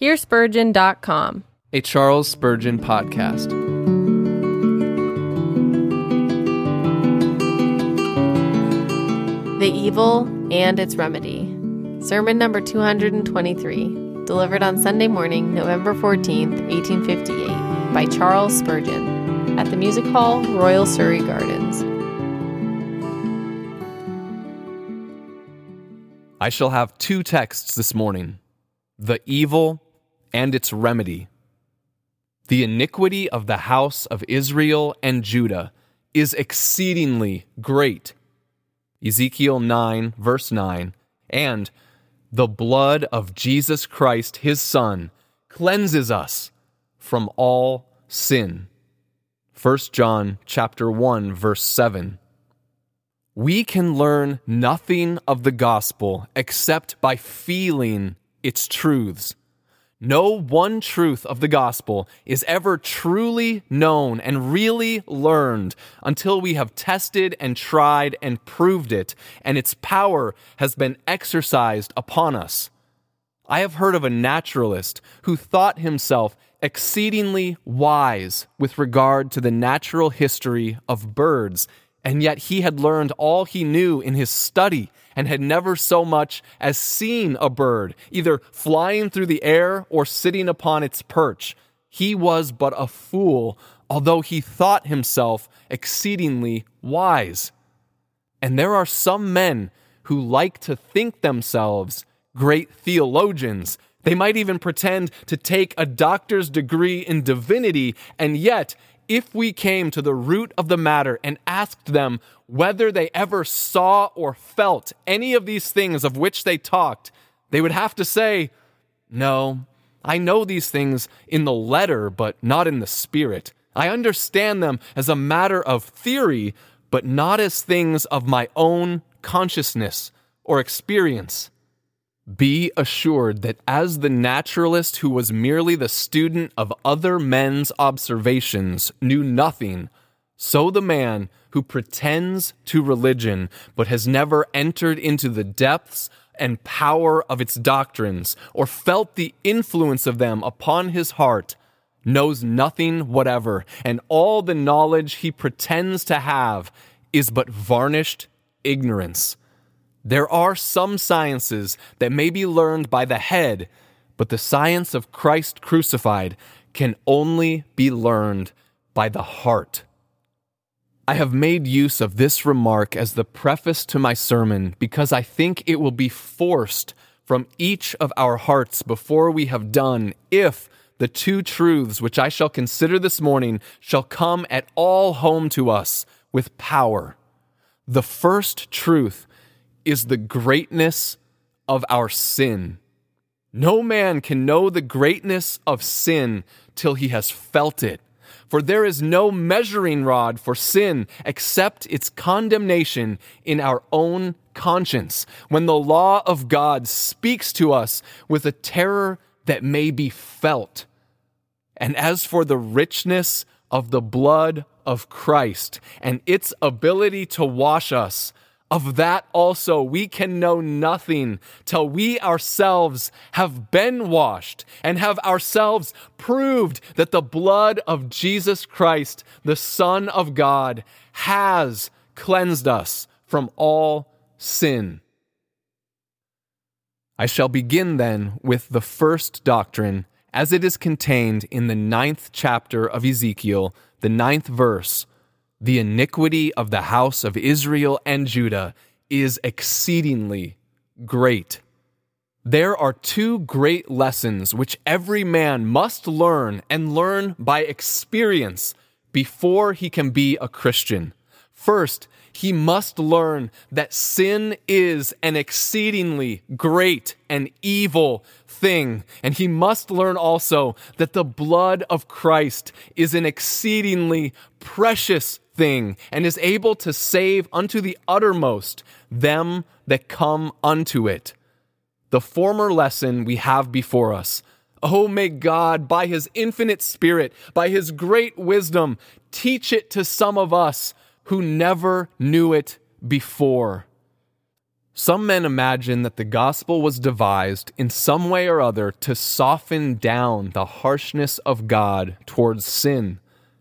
HearSpurgeon.com. a Charles Spurgeon podcast. The Evil and Its Remedy. Sermon number 223, delivered on Sunday morning, November 14th, 1858, by Charles Spurgeon at the Music Hall, Royal Surrey Gardens. I shall have two texts this morning the evil and its remedy. The iniquity of the house of Israel and Judah is exceedingly great. Ezekiel 9, verse 9, and the blood of Jesus Christ, his Son, cleanses us from all sin. 1 John chapter 1 verse 7 we can learn nothing of the gospel except by feeling its truths. No one truth of the gospel is ever truly known and really learned until we have tested and tried and proved it, and its power has been exercised upon us. I have heard of a naturalist who thought himself exceedingly wise with regard to the natural history of birds and yet he had learned all he knew in his study and had never so much as seen a bird, either flying through the air or sitting upon its perch. He was but a fool, although he thought himself exceedingly wise. And there are some men who like to think themselves great theologians. They might even pretend to take a doctor's degree in divinity, and yet if we came to the root of the matter and asked them whether they ever saw or felt any of these things of which they talked, they would have to say, No, I know these things in the letter, but not in the spirit. I understand them as a matter of theory, but not as things of my own consciousness or experience. Be assured that as the naturalist who was merely the student of other men's observations knew nothing, so the man who pretends to religion but has never entered into the depths and power of its doctrines or felt the influence of them upon his heart knows nothing whatever, and all the knowledge he pretends to have is but varnished ignorance. There are some sciences that may be learned by the head, but the science of Christ crucified can only be learned by the heart. I have made use of this remark as the preface to my sermon because I think it will be forced from each of our hearts before we have done if the two truths which I shall consider this morning shall come at all home to us with power. The first truth is the greatness of our sin. No man can know the greatness of sin till he has felt it. For there is no measuring rod for sin except its condemnation in our own conscience, when the law of God speaks to us with a terror that may be felt. And as for the richness of the blood of Christ and its ability to wash us, of that also we can know nothing till we ourselves have been washed and have ourselves proved that the blood of Jesus Christ, the Son of God, has cleansed us from all sin. I shall begin then with the first doctrine as it is contained in the ninth chapter of Ezekiel, the ninth verse the iniquity of the house of Israel and Judah is exceedingly great. There are two great lessons which every man must learn and learn by experience before he can be a Christian. First, he must learn that sin is an exceedingly great and evil thing. And he must learn also that the blood of Christ is an exceedingly precious thing and is able to save unto the uttermost them that come unto it. The former lesson we have before us. Oh, may God, by his infinite spirit, by his great wisdom, teach it to some of us who never knew it before. Some men imagine that the gospel was devised in some way or other to soften down the harshness of God towards sin.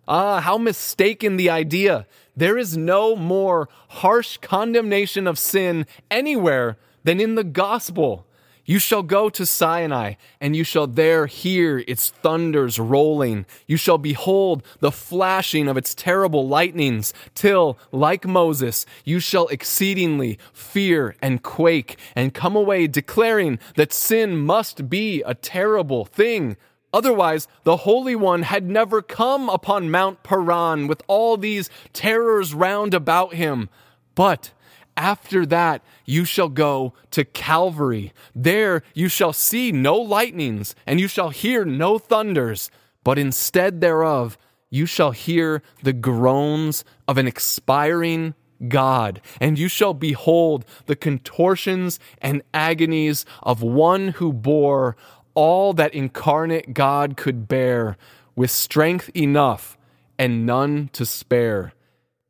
Ah, how mistaken the idea! There is no more harsh condemnation of sin anywhere than in the gospel. You shall go to Sinai, and you shall there hear its thunders rolling. You shall behold the flashing of its terrible lightnings, till, like Moses, you shall exceedingly fear and quake, and come away declaring that sin must be a terrible thing. Otherwise, the Holy One had never come upon Mount Paran with all these terrors round about him. But after that, you shall go to Calvary. There you shall see no lightnings, and you shall hear no thunders, but instead thereof, you shall hear the groans of an expiring God, and you shall behold the contortions and agonies of one who bore all that incarnate God could bear, with strength enough and none to spare.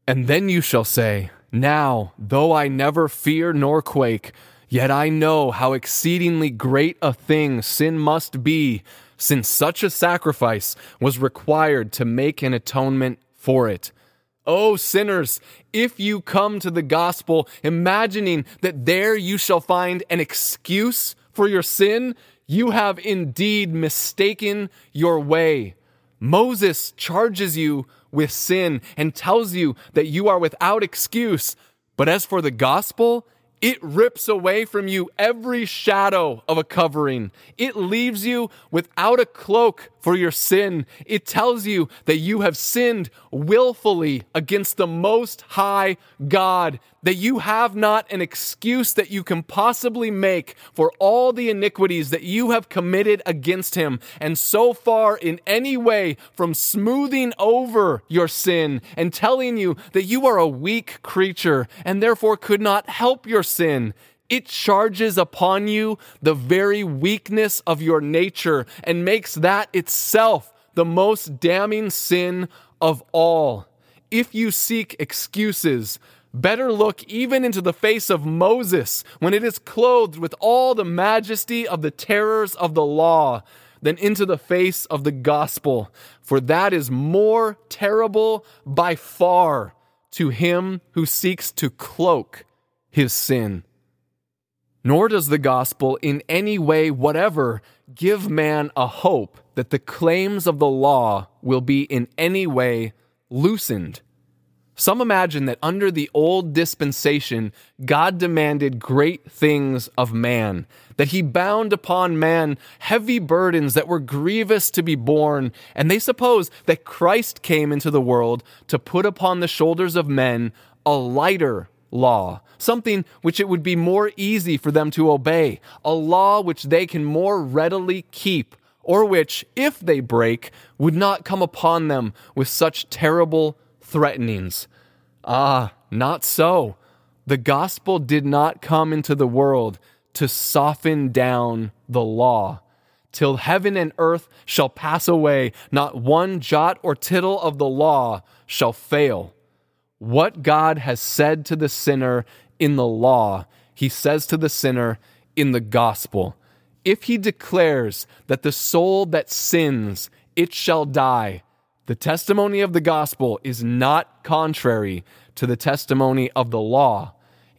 And then you shall say, now, though I never fear nor quake, yet I know how exceedingly great a thing sin must be, since such a sacrifice was required to make an atonement for it. O oh, sinners, if you come to the gospel imagining that there you shall find an excuse for your sin, you have indeed mistaken your way. Moses charges you with sin and tells you that you are without excuse. But as for the gospel, it rips away from you every shadow of a covering. It leaves you without a cloak for your sin. It tells you that you have sinned willfully against the Most High God, that you have not an excuse that you can possibly make for all the iniquities that you have committed against Him. And so far, in any way, from smoothing over your sin and telling you that you are a weak creature and therefore could not help your sin, it charges upon you the very weakness of your nature and makes that itself the most damning sin of all. If you seek excuses, better look even into the face of Moses when it is clothed with all the majesty of the terrors of the law than into the face of the gospel, for that is more terrible by far to him who seeks to cloak his sin. Nor does the gospel in any way whatever give man a hope that the claims of the law will be in any way loosened. Some imagine that under the old dispensation, God demanded great things of man, that he bound upon man heavy burdens that were grievous to be borne, and they suppose that Christ came into the world to put upon the shoulders of men a lighter law, something which it would be more easy for them to obey, a law which they can more readily keep, or which, if they break, would not come upon them with such terrible threatenings. Ah, not so. The gospel did not come into the world to soften down the law. Till heaven and earth shall pass away, not one jot or tittle of the law shall fail. What God has said to the sinner in the law, he says to the sinner in the gospel. If he declares that the soul that sins, it shall die, the testimony of the gospel is not contrary to the testimony of the law.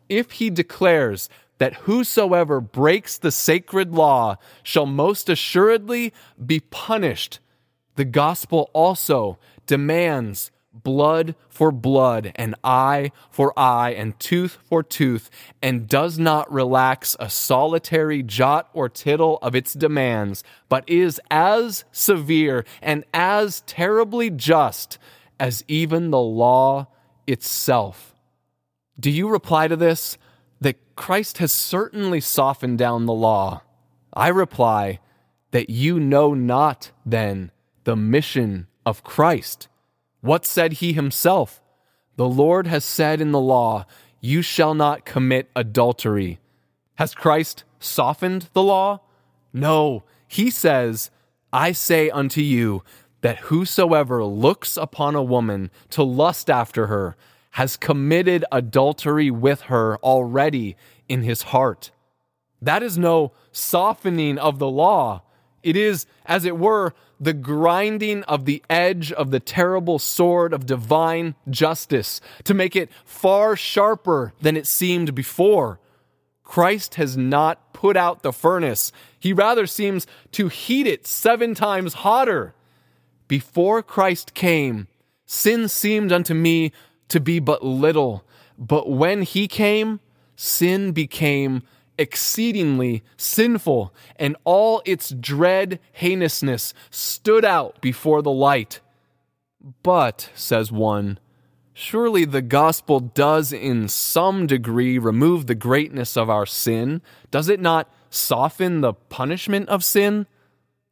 If he declares that whosoever breaks the sacred law shall most assuredly be punished, the gospel also demands blood for blood, and eye for eye, and tooth for tooth, and does not relax a solitary jot or tittle of its demands, but is as severe and as terribly just as even the law itself. Do you reply to this that Christ has certainly softened down the law? I reply that you know not then the mission of Christ what said he himself? The Lord has said in the law, You shall not commit adultery. Has Christ softened the law? No, he says, I say unto you that whosoever looks upon a woman to lust after her has committed adultery with her already in his heart. That is no softening of the law. It is, as it were, the grinding of the edge of the terrible sword of divine justice to make it far sharper than it seemed before. Christ has not put out the furnace, he rather seems to heat it seven times hotter. Before Christ came, sin seemed unto me to be but little, but when he came, sin became exceedingly sinful, and all its dread heinousness stood out before the light. But, says one, surely the gospel does in some degree remove the greatness of our sin. Does it not soften the punishment of sin?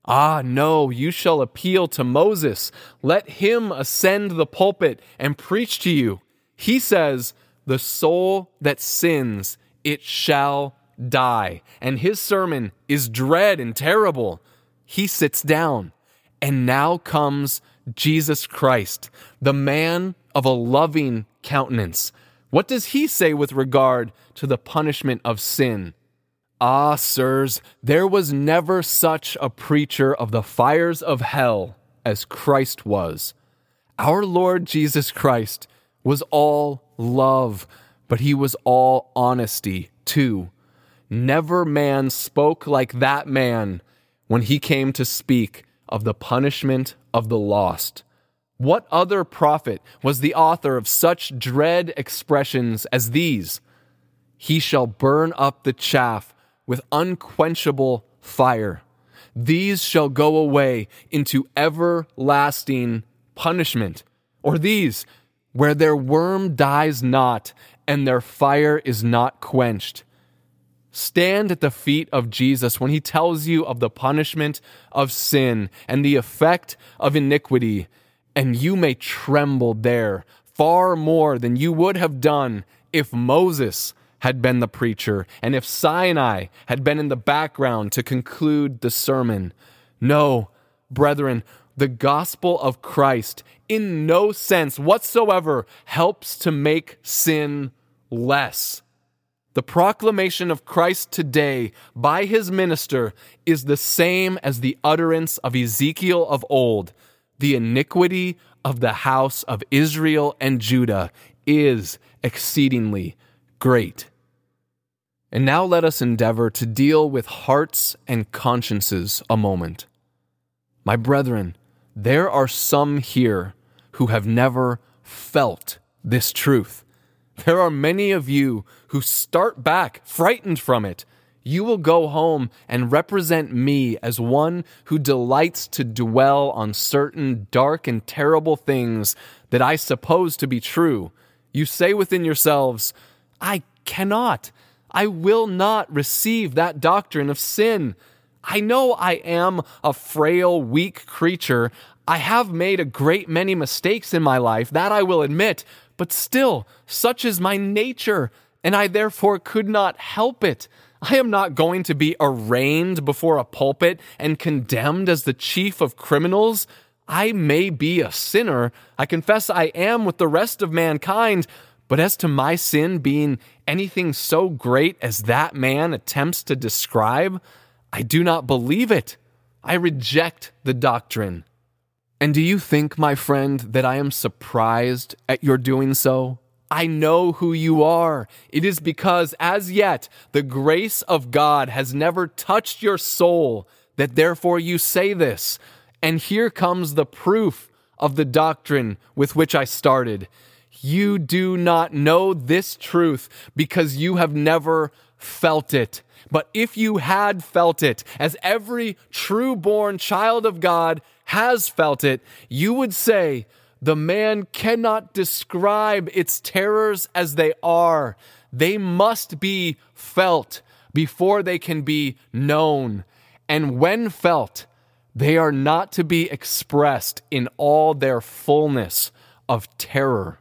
Ah, no, you shall appeal to Moses. Let him ascend the pulpit and preach to you. He says, The soul that sins, it shall die. And his sermon is dread and terrible. He sits down. And now comes Jesus Christ, the man of a loving countenance. What does he say with regard to the punishment of sin? Ah, sirs, there was never such a preacher of the fires of hell as Christ was. Our Lord Jesus Christ was all love, but he was all honesty too. Never man spoke like that man when he came to speak of the punishment of the lost. What other prophet was the author of such dread expressions as these? He shall burn up the chaff with unquenchable fire. These shall go away into everlasting punishment. Or these, where their worm dies not and their fire is not quenched. Stand at the feet of Jesus when he tells you of the punishment of sin and the effect of iniquity, and you may tremble there far more than you would have done if Moses had been the preacher and if Sinai had been in the background to conclude the sermon. No, brethren, the gospel of Christ in no sense whatsoever helps to make sin less. The proclamation of Christ today by his minister is the same as the utterance of Ezekiel of old. The iniquity of the house of Israel and Judah is exceedingly great. And now let us endeavor to deal with hearts and consciences a moment. My brethren, there are some here who have never felt this truth. There are many of you who start back frightened from it. You will go home and represent me as one who delights to dwell on certain dark and terrible things that I suppose to be true. You say within yourselves, I cannot, I will not receive that doctrine of sin. I know I am a frail, weak creature. I have made a great many mistakes in my life, that I will admit, but still, such is my nature, and I therefore could not help it. I am not going to be arraigned before a pulpit and condemned as the chief of criminals. I may be a sinner. I confess I am with the rest of mankind. But as to my sin being anything so great as that man attempts to describe, I do not believe it. I reject the doctrine. And do you think, my friend, that I am surprised at your doing so? I know who you are. It is because, as yet, the grace of God has never touched your soul that therefore you say this. And here comes the proof of the doctrine with which I started. You do not know this truth because you have never felt it. But if you had felt it, as every true born child of God has felt it, you would say, the man cannot describe its terrors as they are. They must be felt before they can be known. And when felt, they are not to be expressed in all their fullness of terror.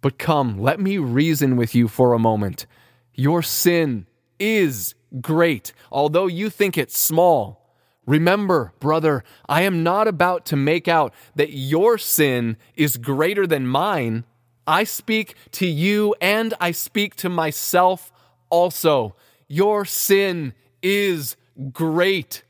But come, let me reason with you for a moment. Your sin is great, although you think it small. Remember, brother, I am not about to make out that your sin is greater than mine. I speak to you and I speak to myself also. Your sin is great.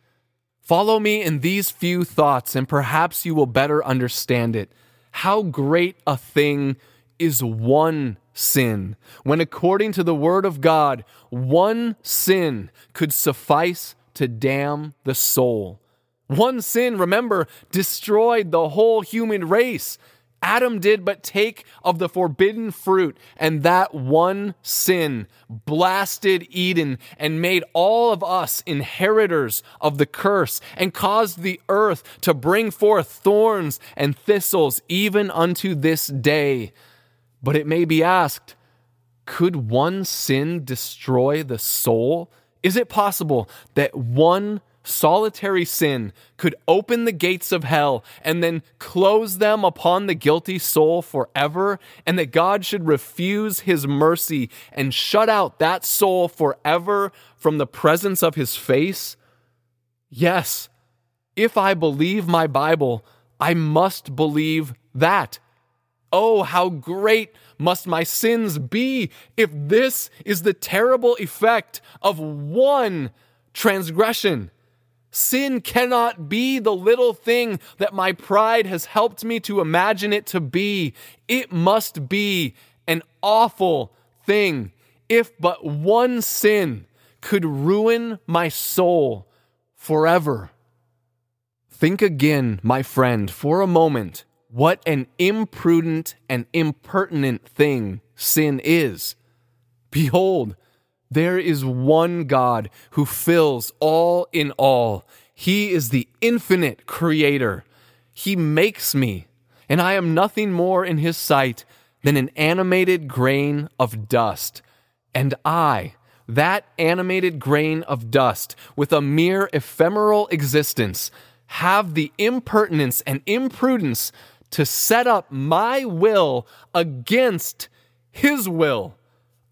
Follow me in these few thoughts, and perhaps you will better understand it. How great a thing is one sin, when according to the Word of God, one sin could suffice to damn the soul. One sin, remember, destroyed the whole human race. Adam did but take of the forbidden fruit, and that one sin blasted Eden and made all of us inheritors of the curse, and caused the earth to bring forth thorns and thistles even unto this day. But it may be asked, could one sin destroy the soul? Is it possible that one solitary sin could open the gates of hell and then close them upon the guilty soul forever, and that God should refuse his mercy and shut out that soul forever from the presence of his face? Yes, if I believe my Bible, I must believe that. Oh, how great must my sins be if this is the terrible effect of one transgression? Sin cannot be the little thing that my pride has helped me to imagine it to be. It must be an awful thing. If but one sin could ruin my soul forever. Think again, my friend, for a moment, what an imprudent and impertinent thing sin is. Behold, there is one God who fills all in all. He is the infinite creator. He makes me, and I am nothing more in his sight than an animated grain of dust. And I, that animated grain of dust, with a mere ephemeral existence, have the impertinence and imprudence to set up my will against his will.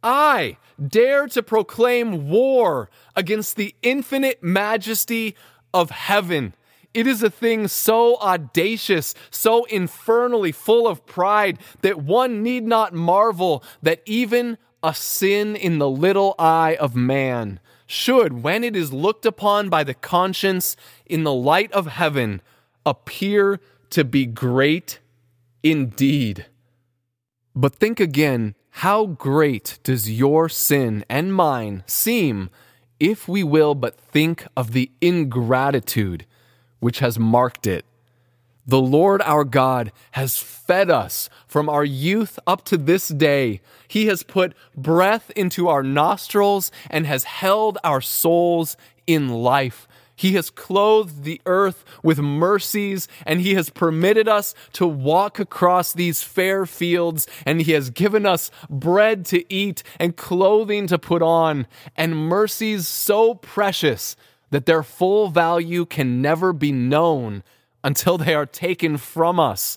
I dare to proclaim war against the infinite majesty of heaven. It is a thing so audacious, so infernally full of pride that one need not marvel that even a sin in the little eye of man should, when it is looked upon by the conscience in the light of heaven, appear to be great indeed. But think again how great does your sin and mine seem if we will but think of the ingratitude which has marked it? The Lord our God has fed us from our youth up to this day. He has put breath into our nostrils and has held our souls in life. He has clothed the earth with mercies, and He has permitted us to walk across these fair fields, and He has given us bread to eat and clothing to put on, and mercies so precious that their full value can never be known until they are taken from us.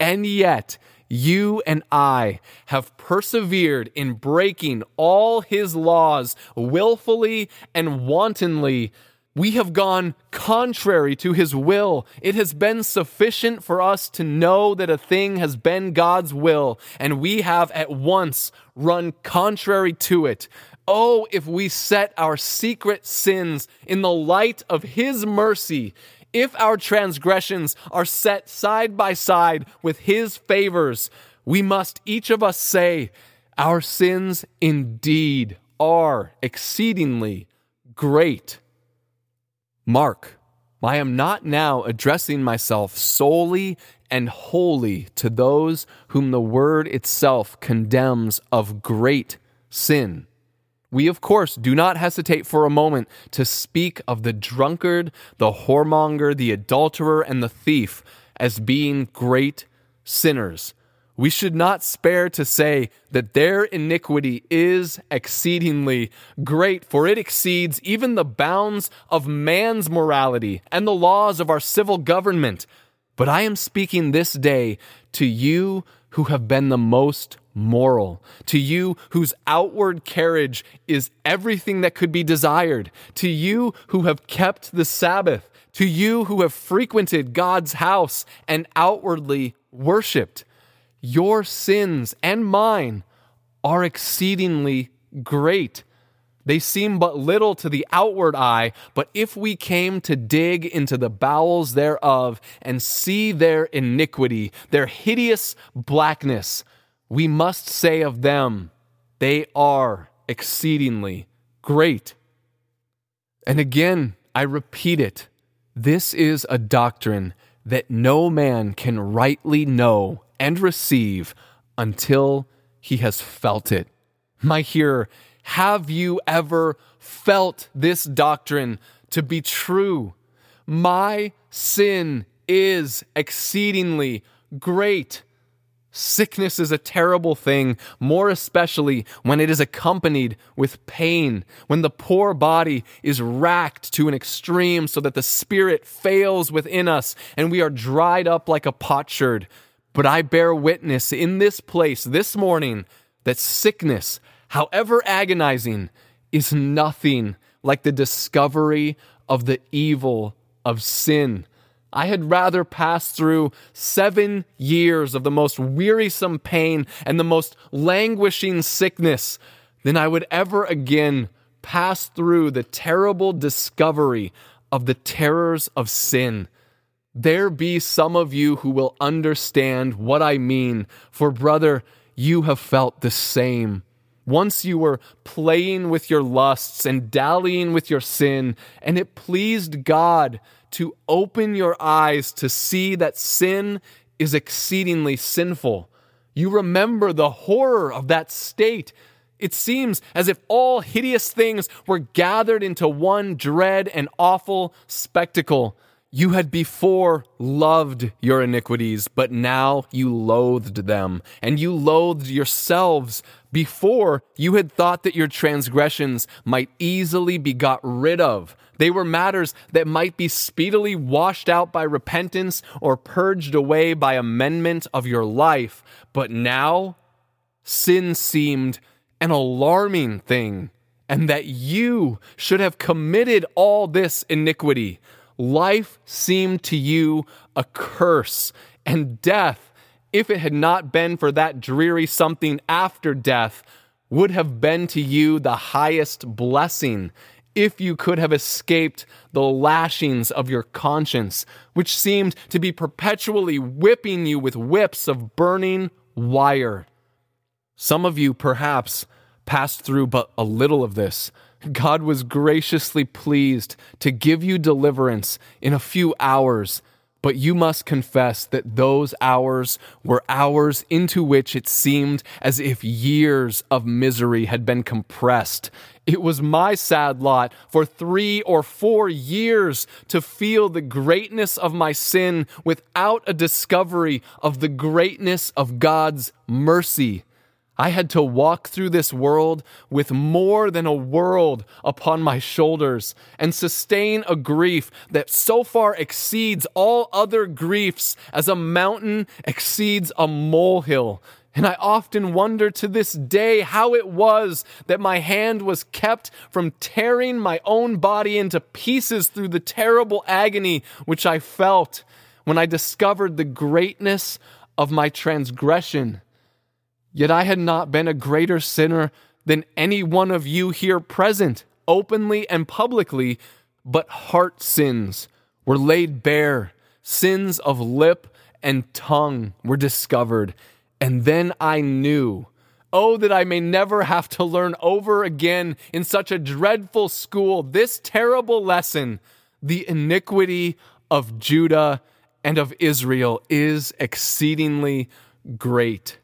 And yet, you and I have persevered in breaking all His laws willfully and wantonly we have gone contrary to his will. It has been sufficient for us to know that a thing has been God's will, and we have at once run contrary to it. Oh, if we set our secret sins in the light of his mercy, if our transgressions are set side by side with his favors, we must each of us say, Our sins indeed are exceedingly great. Mark, I am not now addressing myself solely and wholly to those whom the word itself condemns of great sin. We, of course, do not hesitate for a moment to speak of the drunkard, the whoremonger, the adulterer, and the thief as being great sinners we should not spare to say that their iniquity is exceedingly great, for it exceeds even the bounds of man's morality and the laws of our civil government. But I am speaking this day to you who have been the most moral, to you whose outward carriage is everything that could be desired, to you who have kept the Sabbath, to you who have frequented God's house and outwardly worshiped. Your sins and mine are exceedingly great. They seem but little to the outward eye, but if we came to dig into the bowels thereof and see their iniquity, their hideous blackness, we must say of them, they are exceedingly great. And again, I repeat it this is a doctrine that no man can rightly know and receive until he has felt it. My hearer, have you ever felt this doctrine to be true? My sin is exceedingly great. Sickness is a terrible thing, more especially when it is accompanied with pain, when the poor body is racked to an extreme so that the spirit fails within us and we are dried up like a potsherd. But I bear witness in this place this morning that sickness, however agonizing, is nothing like the discovery of the evil of sin. I had rather pass through seven years of the most wearisome pain and the most languishing sickness than I would ever again pass through the terrible discovery of the terrors of sin. There be some of you who will understand what I mean, for brother, you have felt the same. Once you were playing with your lusts and dallying with your sin, and it pleased God to open your eyes to see that sin is exceedingly sinful. You remember the horror of that state. It seems as if all hideous things were gathered into one dread and awful spectacle. You had before loved your iniquities, but now you loathed them, and you loathed yourselves. Before you had thought that your transgressions might easily be got rid of. They were matters that might be speedily washed out by repentance or purged away by amendment of your life. But now, sin seemed an alarming thing, and that you should have committed all this iniquity. Life seemed to you a curse, and death, if it had not been for that dreary something after death, would have been to you the highest blessing if you could have escaped the lashings of your conscience, which seemed to be perpetually whipping you with whips of burning wire. Some of you, perhaps, passed through but a little of this. God was graciously pleased to give you deliverance in a few hours but you must confess that those hours were hours into which it seemed as if years of misery had been compressed. It was my sad lot for three or four years to feel the greatness of my sin without a discovery of the greatness of God's mercy. I had to walk through this world with more than a world upon my shoulders and sustain a grief that so far exceeds all other griefs as a mountain exceeds a molehill. And I often wonder to this day how it was that my hand was kept from tearing my own body into pieces through the terrible agony which I felt when I discovered the greatness of my transgression. Yet I had not been a greater sinner than any one of you here present, openly and publicly, but heart sins were laid bare, sins of lip and tongue were discovered. And then I knew. Oh, that I may never have to learn over again in such a dreadful school this terrible lesson. The iniquity of Judah and of Israel is exceedingly great.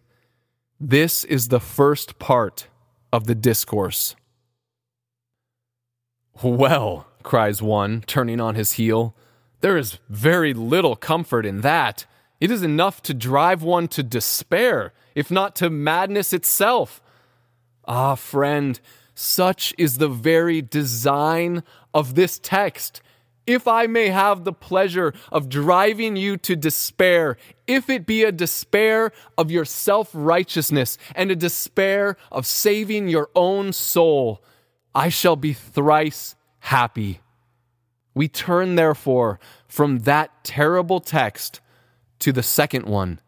This is the first part of the discourse. Well, cries one, turning on his heel, there is very little comfort in that. It is enough to drive one to despair, if not to madness itself. Ah, friend, such is the very design of this text if I may have the pleasure of driving you to despair, if it be a despair of your self righteousness and a despair of saving your own soul, I shall be thrice happy. We turn, therefore, from that terrible text to the second one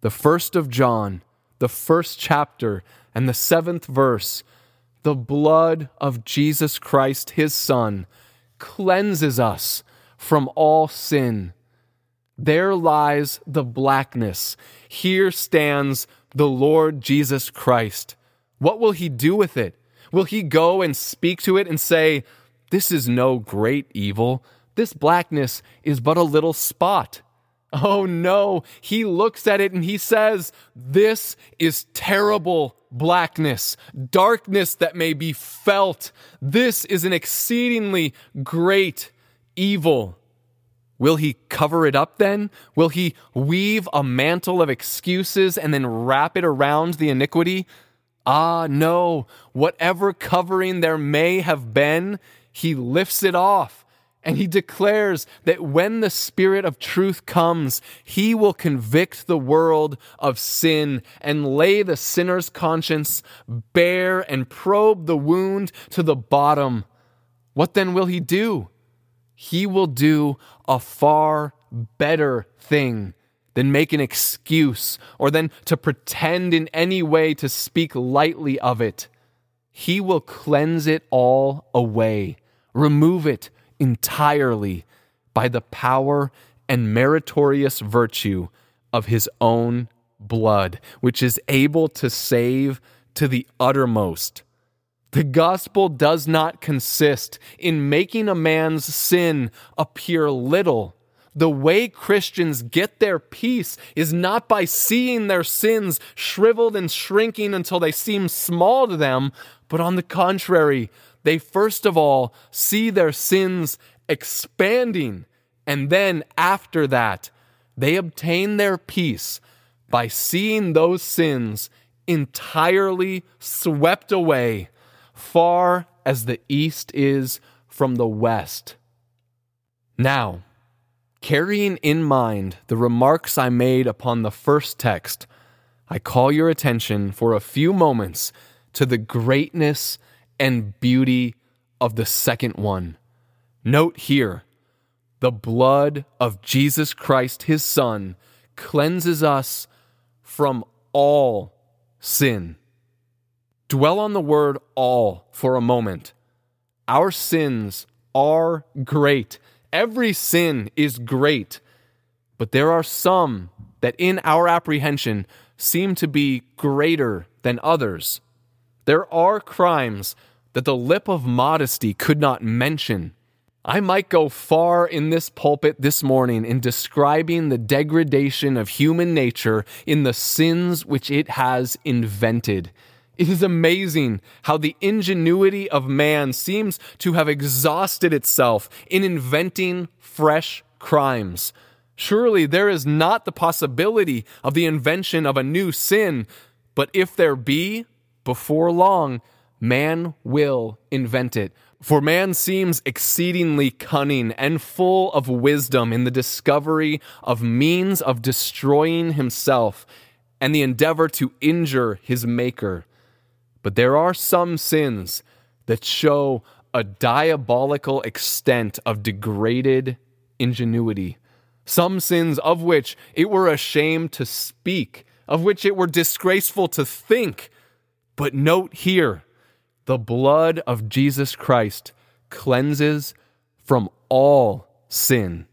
the first of John, the first chapter, and the seventh verse, the blood of Jesus Christ, his Son, cleanses us from all sin. There lies the blackness. Here stands the Lord Jesus Christ. What will he do with it? Will he go and speak to it and say, This is no great evil. This blackness is but a little spot. Oh no, he looks at it and he says, This is terrible blackness, darkness that may be felt. This is an exceedingly great evil. Will he cover it up then? Will he weave a mantle of excuses and then wrap it around the iniquity? Ah, no. Whatever covering there may have been, he lifts it off. And he declares that when the Spirit of truth comes, he will convict the world of sin and lay the sinner's conscience bare and probe the wound to the bottom. What then will he do? He will do a far better thing than make an excuse or than to pretend in any way to speak lightly of it. He will cleanse it all away, remove it entirely by the power and meritorious virtue of his own blood, which is able to save to the uttermost. The gospel does not consist in making a man's sin appear little the way Christians get their peace is not by seeing their sins shriveled and shrinking until they seem small to them, but on the contrary, they first of all see their sins expanding, and then after that, they obtain their peace by seeing those sins entirely swept away, far as the east is from the west. Now, Carrying in mind the remarks I made upon the first text, I call your attention for a few moments to the greatness and beauty of the second one. Note here, the blood of Jesus Christ, his Son, cleanses us from all sin. Dwell on the word all for a moment. Our sins are great Every sin is great, but there are some that in our apprehension seem to be greater than others. There are crimes that the lip of modesty could not mention. I might go far in this pulpit this morning in describing the degradation of human nature in the sins which it has invented. It is amazing how the ingenuity of man seems to have exhausted itself in inventing fresh crimes. Surely there is not the possibility of the invention of a new sin, but if there be, before long, man will invent it. For man seems exceedingly cunning and full of wisdom in the discovery of means of destroying himself and the endeavor to injure his Maker. But there are some sins that show a diabolical extent of degraded ingenuity. Some sins of which it were a shame to speak, of which it were disgraceful to think. But note here the blood of Jesus Christ cleanses from all sin.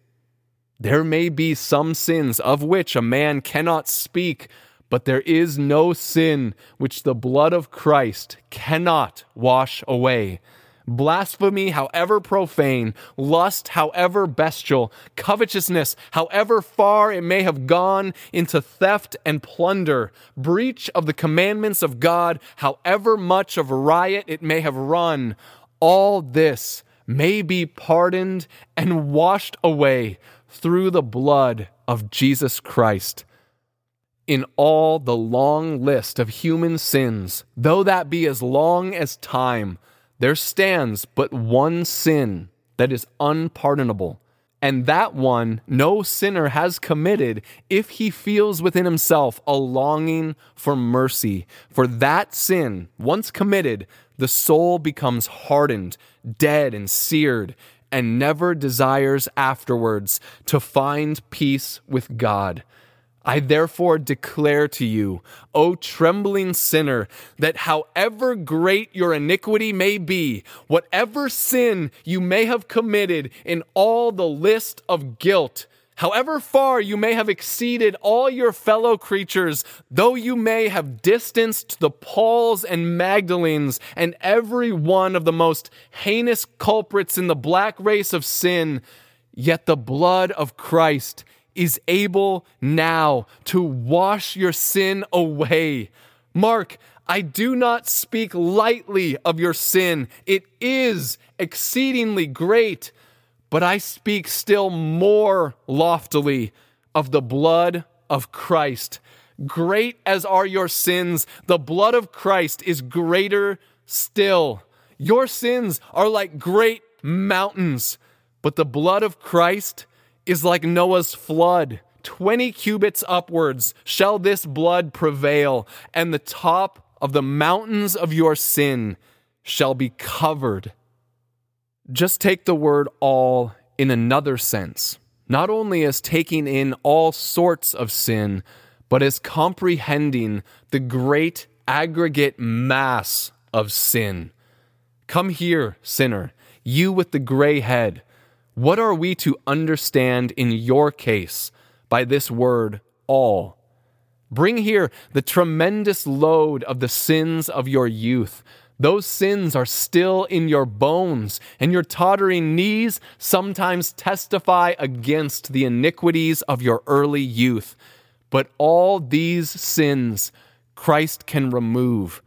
There may be some sins of which a man cannot speak but there is no sin which the blood of Christ cannot wash away. Blasphemy, however profane, lust, however bestial, covetousness, however far it may have gone into theft and plunder, breach of the commandments of God, however much of riot it may have run, all this may be pardoned and washed away through the blood of Jesus Christ. In all the long list of human sins, though that be as long as time, there stands but one sin that is unpardonable. And that one no sinner has committed if he feels within himself a longing for mercy. For that sin, once committed, the soul becomes hardened, dead, and seared, and never desires afterwards to find peace with God. I therefore declare to you, O trembling sinner, that however great your iniquity may be, whatever sin you may have committed in all the list of guilt, however far you may have exceeded all your fellow creatures, though you may have distanced the Pauls and Magdalenes and every one of the most heinous culprits in the black race of sin, yet the blood of Christ is able now to wash your sin away. Mark, I do not speak lightly of your sin. It is exceedingly great, but I speak still more loftily of the blood of Christ. Great as are your sins, the blood of Christ is greater still. Your sins are like great mountains, but the blood of Christ is like Noah's flood. 20 cubits upwards shall this blood prevail, and the top of the mountains of your sin shall be covered. Just take the word all in another sense, not only as taking in all sorts of sin, but as comprehending the great aggregate mass of sin. Come here, sinner, you with the gray head what are we to understand in your case by this word, all? Bring here the tremendous load of the sins of your youth. Those sins are still in your bones, and your tottering knees sometimes testify against the iniquities of your early youth. But all these sins Christ can remove.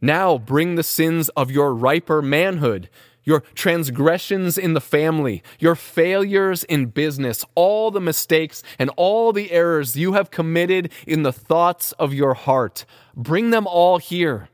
Now bring the sins of your riper manhood your transgressions in the family, your failures in business, all the mistakes and all the errors you have committed in the thoughts of your heart. Bring them all here.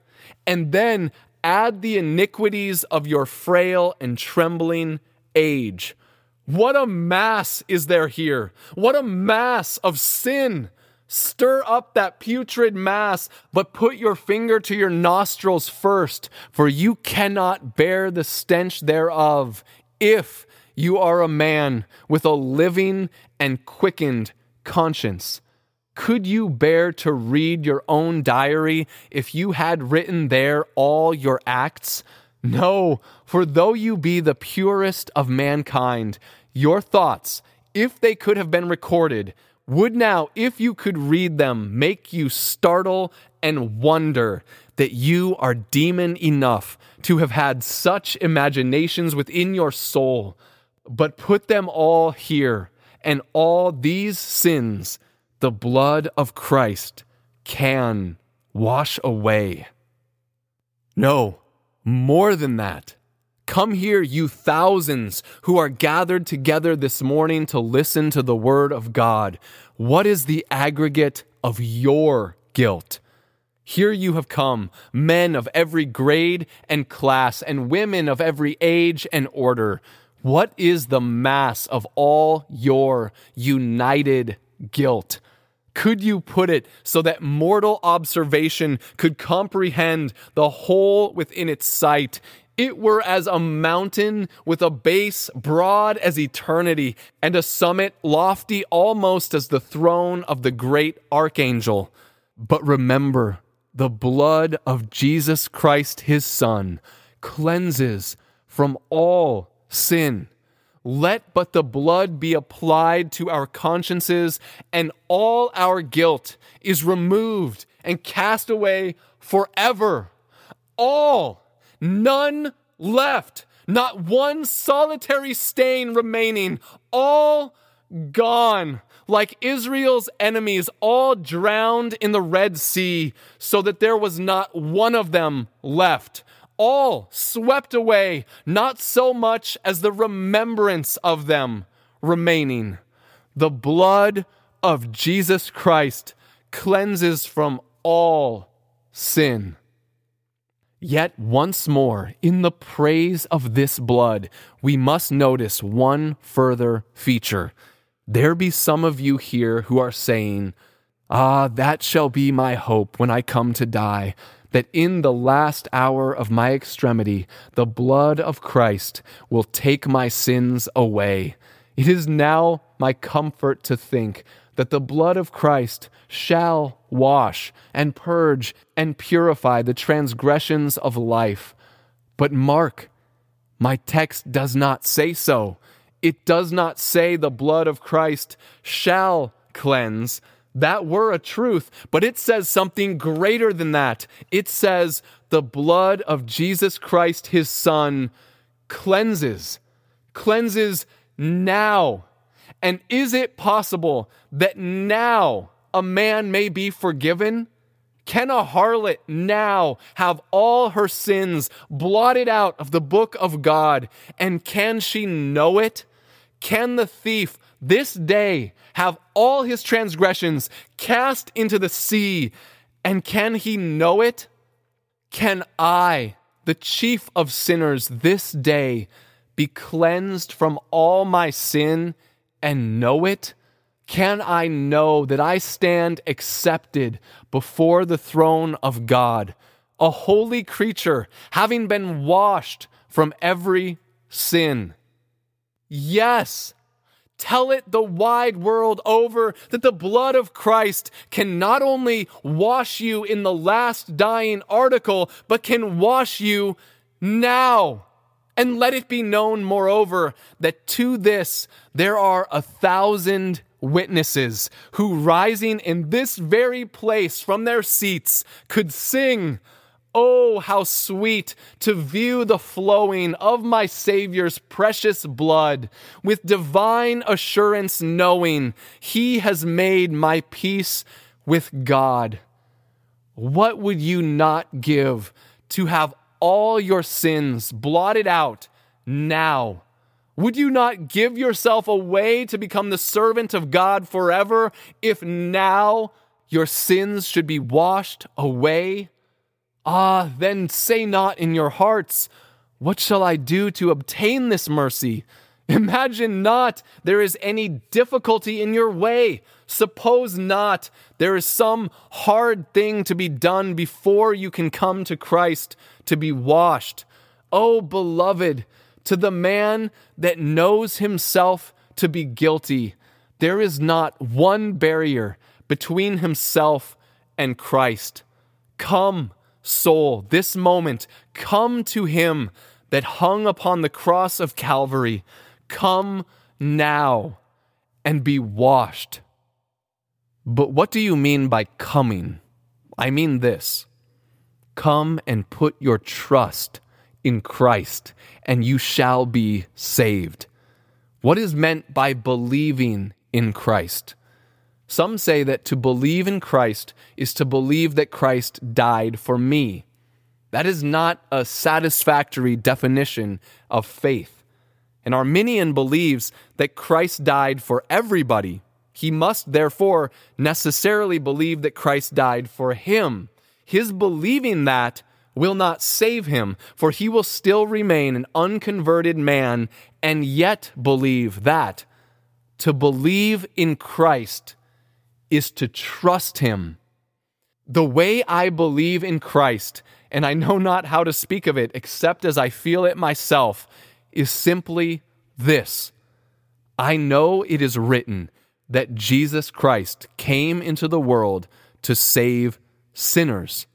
And then add the iniquities of your frail and trembling age. What a mass is there here! What a mass of sin! Stir up that putrid mass, but put your finger to your nostrils first, for you cannot bear the stench thereof if you are a man with a living and quickened conscience. Could you bear to read your own diary if you had written there all your acts? No, for though you be the purest of mankind, your thoughts, if they could have been recorded, would now, if you could read them, make you startle and wonder that you are demon enough to have had such imaginations within your soul, but put them all here, and all these sins the blood of Christ can wash away. No, more than that. Come here, you thousands who are gathered together this morning to listen to the word of God. What is the aggregate of your guilt? Here you have come, men of every grade and class, and women of every age and order. What is the mass of all your united guilt? Could you put it so that mortal observation could comprehend the whole within its sight it were as a mountain with a base broad as eternity and a summit lofty almost as the throne of the great archangel. But remember, the blood of Jesus Christ, his Son, cleanses from all sin. Let but the blood be applied to our consciences, and all our guilt is removed and cast away forever. All none left, not one solitary stain remaining, all gone. Like Israel's enemies, all drowned in the Red Sea, so that there was not one of them left. All swept away, not so much as the remembrance of them remaining. The blood of Jesus Christ cleanses from all sin. Yet once more, in the praise of this blood, we must notice one further feature. There be some of you here who are saying, Ah, that shall be my hope when I come to die, that in the last hour of my extremity, the blood of Christ will take my sins away. It is now my comfort to think that the blood of Christ shall wash and purge and purify the transgressions of life. But mark, my text does not say so. It does not say the blood of Christ shall cleanse. That were a truth, but it says something greater than that. It says the blood of Jesus Christ, his Son, cleanses, cleanses now. And is it possible that now a man may be forgiven? Can a harlot now have all her sins blotted out of the book of God? And can she know it? Can the thief this day have all his transgressions cast into the sea? And can he know it? Can I, the chief of sinners, this day be cleansed from all my sin and know it? Can I know that I stand accepted before the throne of God, a holy creature, having been washed from every sin? Yes. Tell it the wide world over that the blood of Christ can not only wash you in the last dying article, but can wash you now. And let it be known, moreover, that to this there are a thousand witnesses who, rising in this very place from their seats, could sing, Oh, how sweet to view the flowing of my Savior's precious blood, with divine assurance knowing He has made my peace with God. What would you not give to have all your sins blotted out now? Would you not give yourself away to become the servant of God forever if now your sins should be washed away? Ah, then say not in your hearts, What shall I do to obtain this mercy? Imagine not there is any difficulty in your way. Suppose not there is some hard thing to be done before you can come to Christ to be washed. Oh, beloved, to the man that knows himself to be guilty, there is not one barrier between himself and Christ. Come, soul, this moment, come to him that hung upon the cross of Calvary. Come now and be washed. But what do you mean by coming? I mean this come and put your trust in Christ, and you shall be saved. What is meant by believing in Christ? Some say that to believe in Christ is to believe that Christ died for me. That is not a satisfactory definition of faith. An Arminian believes that Christ died for everybody. He must therefore necessarily believe that Christ died for him. His believing that will not save him, for he will still remain an unconverted man and yet believe that. To believe in Christ is to trust him. The way I believe in Christ, and I know not how to speak of it except as I feel it myself, is simply this I know it is written that Jesus Christ came into the world to save sinners.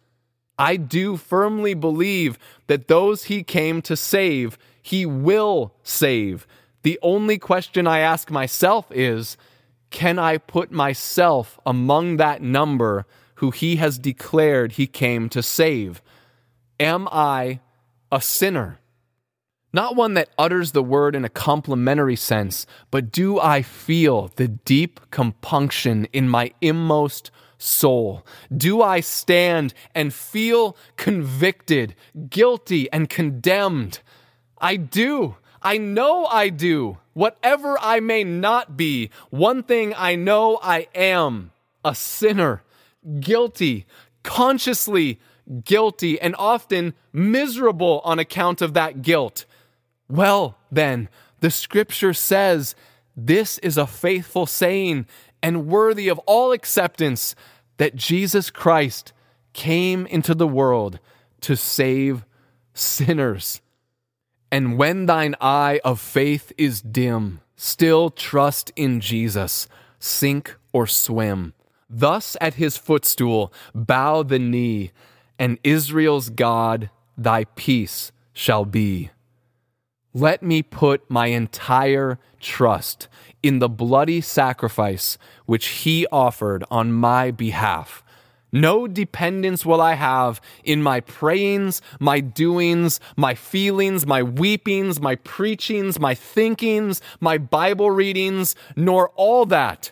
I do firmly believe that those he came to save, he will save. The only question I ask myself is can I put myself among that number who he has declared he came to save? Am I a sinner? Not one that utters the word in a complimentary sense, but do I feel the deep compunction in my inmost soul? Do I stand and feel convicted, guilty, and condemned? I do. I know I do. Whatever I may not be, one thing I know I am a sinner, guilty, consciously guilty, and often miserable on account of that guilt. Well, then, the scripture says this is a faithful saying and worthy of all acceptance that Jesus Christ came into the world to save sinners. And when thine eye of faith is dim, still trust in Jesus, sink or swim. Thus at his footstool bow the knee, and Israel's God thy peace shall be. Let me put my entire trust in the bloody sacrifice which he offered on my behalf. No dependence will I have in my prayings, my doings, my feelings, my weepings, my preachings, my thinkings, my Bible readings, nor all that.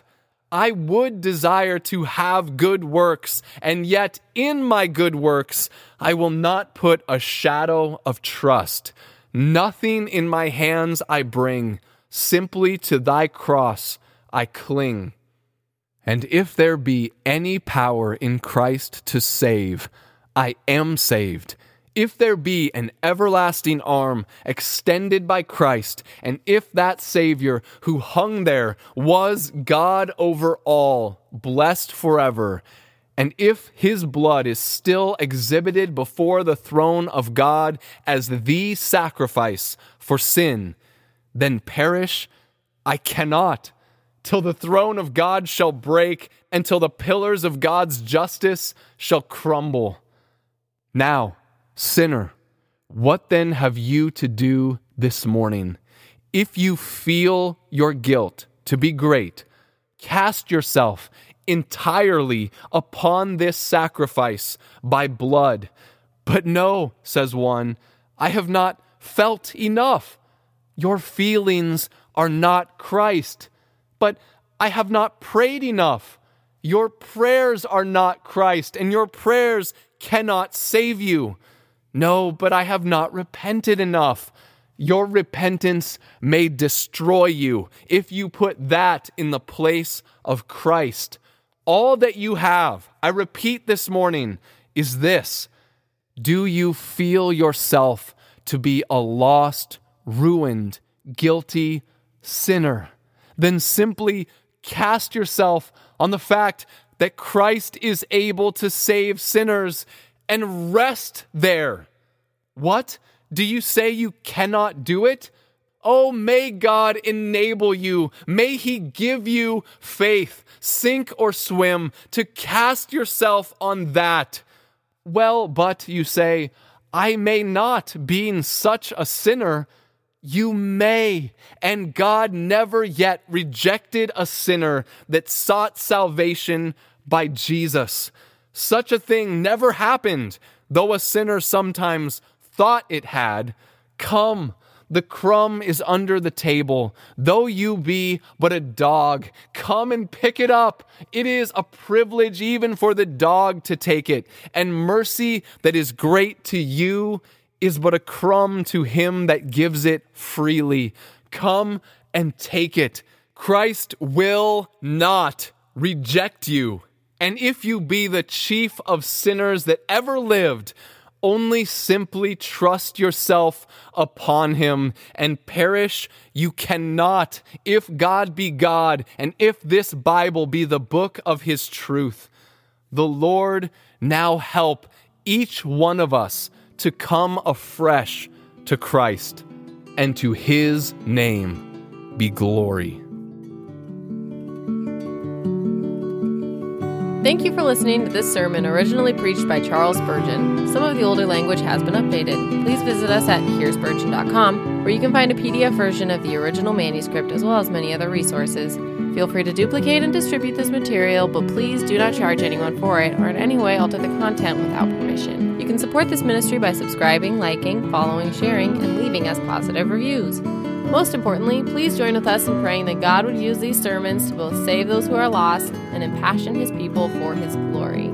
I would desire to have good works, and yet in my good works I will not put a shadow of trust. Nothing in my hands I bring, simply to thy cross I cling. And if there be any power in Christ to save, I am saved. If there be an everlasting arm extended by Christ, and if that Savior who hung there was God over all, blessed forever, and if his blood is still exhibited before the throne of God as the sacrifice for sin, then perish I cannot till the throne of God shall break, and till the pillars of God's justice shall crumble. Now, sinner, what then have you to do this morning? If you feel your guilt to be great, cast yourself entirely upon this sacrifice by blood. But no, says one, I have not felt enough. Your feelings are not Christ but I have not prayed enough. Your prayers are not Christ, and your prayers cannot save you. No, but I have not repented enough. Your repentance may destroy you if you put that in the place of Christ. All that you have, I repeat this morning, is this Do you feel yourself to be a lost, ruined, guilty sinner? then simply cast yourself on the fact that Christ is able to save sinners and rest there. What? Do you say you cannot do it? Oh, may God enable you. May He give you faith, sink or swim, to cast yourself on that. Well, but you say, I may not, being such a sinner, you may. And God never yet rejected a sinner that sought salvation by Jesus. Such a thing never happened, though a sinner sometimes thought it had. Come, the crumb is under the table. Though you be but a dog, come and pick it up. It is a privilege even for the dog to take it. And mercy that is great to you is but a crumb to him that gives it freely. Come and take it. Christ will not reject you. And if you be the chief of sinners that ever lived, only simply trust yourself upon him and perish you cannot if God be God and if this Bible be the book of his truth. The Lord now help each one of us to come afresh to Christ, and to his name be glory. Thank you for listening to this sermon originally preached by Charles Spurgeon. Some of the older language has been updated. Please visit us at hearspurgeon.com, where you can find a PDF version of the original manuscript as well as many other resources. Feel free to duplicate and distribute this material, but please do not charge anyone for it or in any way alter the content without permission. You can support this ministry by subscribing, liking, following, sharing, and leaving us positive reviews. Most importantly, please join with us in praying that God would use these sermons to both save those who are lost and impassion his people for his glory.